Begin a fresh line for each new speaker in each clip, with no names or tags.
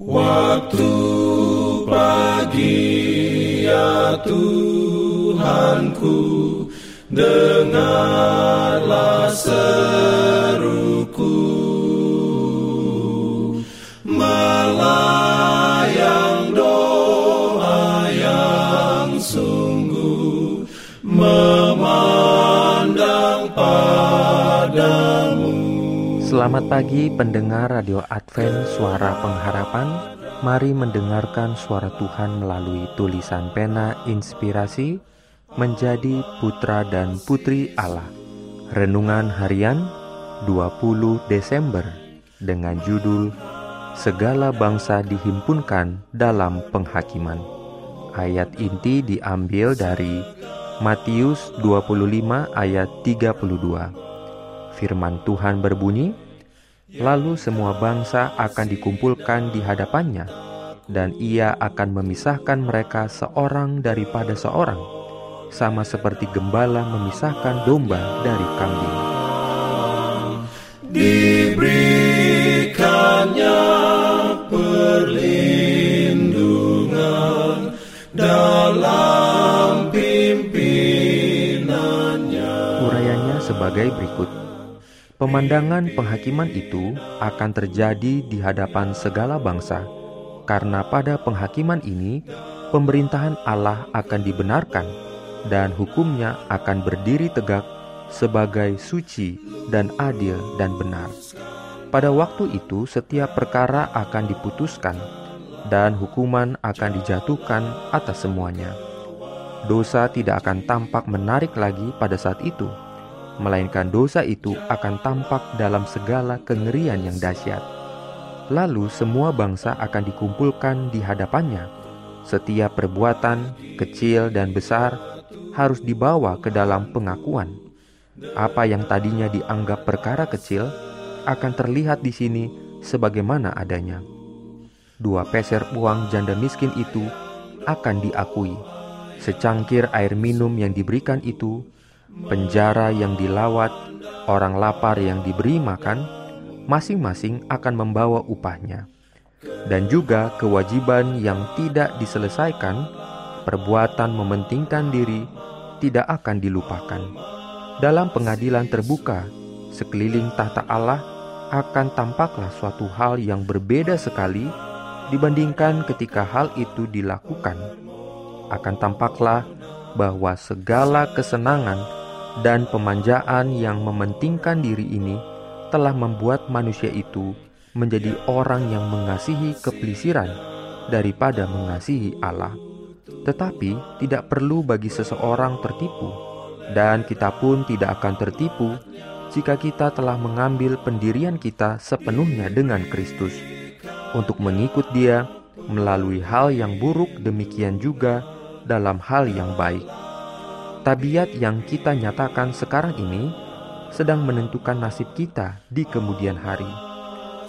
Waktu pagi ya Tuhanku Dengarlah seruku
Selamat pagi pendengar Radio Advent Suara Pengharapan. Mari mendengarkan suara Tuhan melalui tulisan pena inspirasi Menjadi putra dan putri Allah. Renungan harian 20 Desember Dengan judul Segala bangsa dihimpunkan dalam penghakiman Ayat inti diambil dari Matius 25 ayat 32 Firman Tuhan berbunyi, "Lalu semua bangsa akan dikumpulkan di hadapannya, dan ia akan memisahkan mereka seorang daripada seorang, sama seperti gembala memisahkan domba dari kambing."
Diberikannya perlindungan dalam pimpinannya.
Urayanya sebagai berikut. Pemandangan penghakiman itu akan terjadi di hadapan segala bangsa, karena pada penghakiman ini pemerintahan Allah akan dibenarkan dan hukumnya akan berdiri tegak sebagai suci dan adil dan benar. Pada waktu itu, setiap perkara akan diputuskan dan hukuman akan dijatuhkan atas semuanya. Dosa tidak akan tampak menarik lagi pada saat itu melainkan dosa itu akan tampak dalam segala kengerian yang dahsyat. Lalu semua bangsa akan dikumpulkan di hadapannya. Setiap perbuatan, kecil dan besar, harus dibawa ke dalam pengakuan. Apa yang tadinya dianggap perkara kecil akan terlihat di sini sebagaimana adanya. Dua peser uang janda miskin itu akan diakui. Secangkir air minum yang diberikan itu penjara yang dilawat, orang lapar yang diberi makan, masing-masing akan membawa upahnya. Dan juga kewajiban yang tidak diselesaikan, perbuatan mementingkan diri tidak akan dilupakan. Dalam pengadilan terbuka, sekeliling tahta Allah akan tampaklah suatu hal yang berbeda sekali dibandingkan ketika hal itu dilakukan. Akan tampaklah bahwa segala kesenangan dan pemanjaan yang mementingkan diri ini telah membuat manusia itu menjadi orang yang mengasihi kepelisiran daripada mengasihi Allah. Tetapi tidak perlu bagi seseorang tertipu, dan kita pun tidak akan tertipu jika kita telah mengambil pendirian kita sepenuhnya dengan Kristus untuk mengikut Dia melalui hal yang buruk, demikian juga dalam hal yang baik. Tabiat yang kita nyatakan sekarang ini sedang menentukan nasib kita di kemudian hari.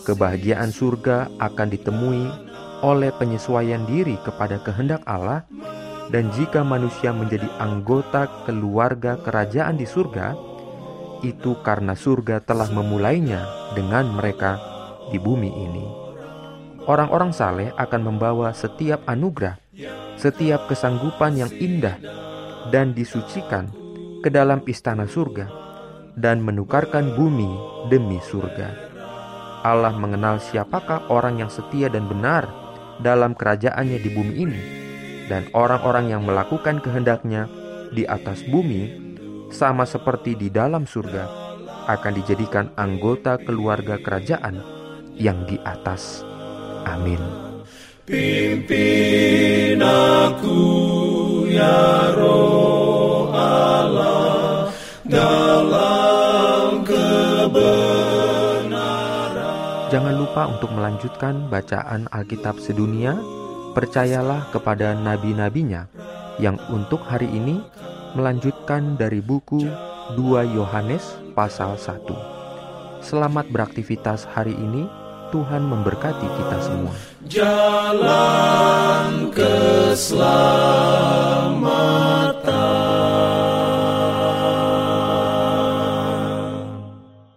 Kebahagiaan surga akan ditemui oleh penyesuaian diri kepada kehendak Allah, dan jika manusia menjadi anggota keluarga kerajaan di surga, itu karena surga telah memulainya dengan mereka di bumi ini. Orang-orang saleh akan membawa setiap anugerah, setiap kesanggupan yang indah dan disucikan ke dalam istana surga dan menukarkan bumi demi surga. Allah mengenal siapakah orang yang setia dan benar dalam kerajaannya di bumi ini dan orang-orang yang melakukan kehendaknya di atas bumi sama seperti di dalam surga akan dijadikan anggota keluarga kerajaan yang di atas. Amin.
Pimpin aku ya
Jangan lupa untuk melanjutkan bacaan Alkitab sedunia. Percayalah kepada nabi-nabinya yang untuk hari ini melanjutkan dari buku 2 Yohanes pasal 1. Selamat beraktivitas hari ini. Tuhan memberkati kita semua.
Jalan keselamatan.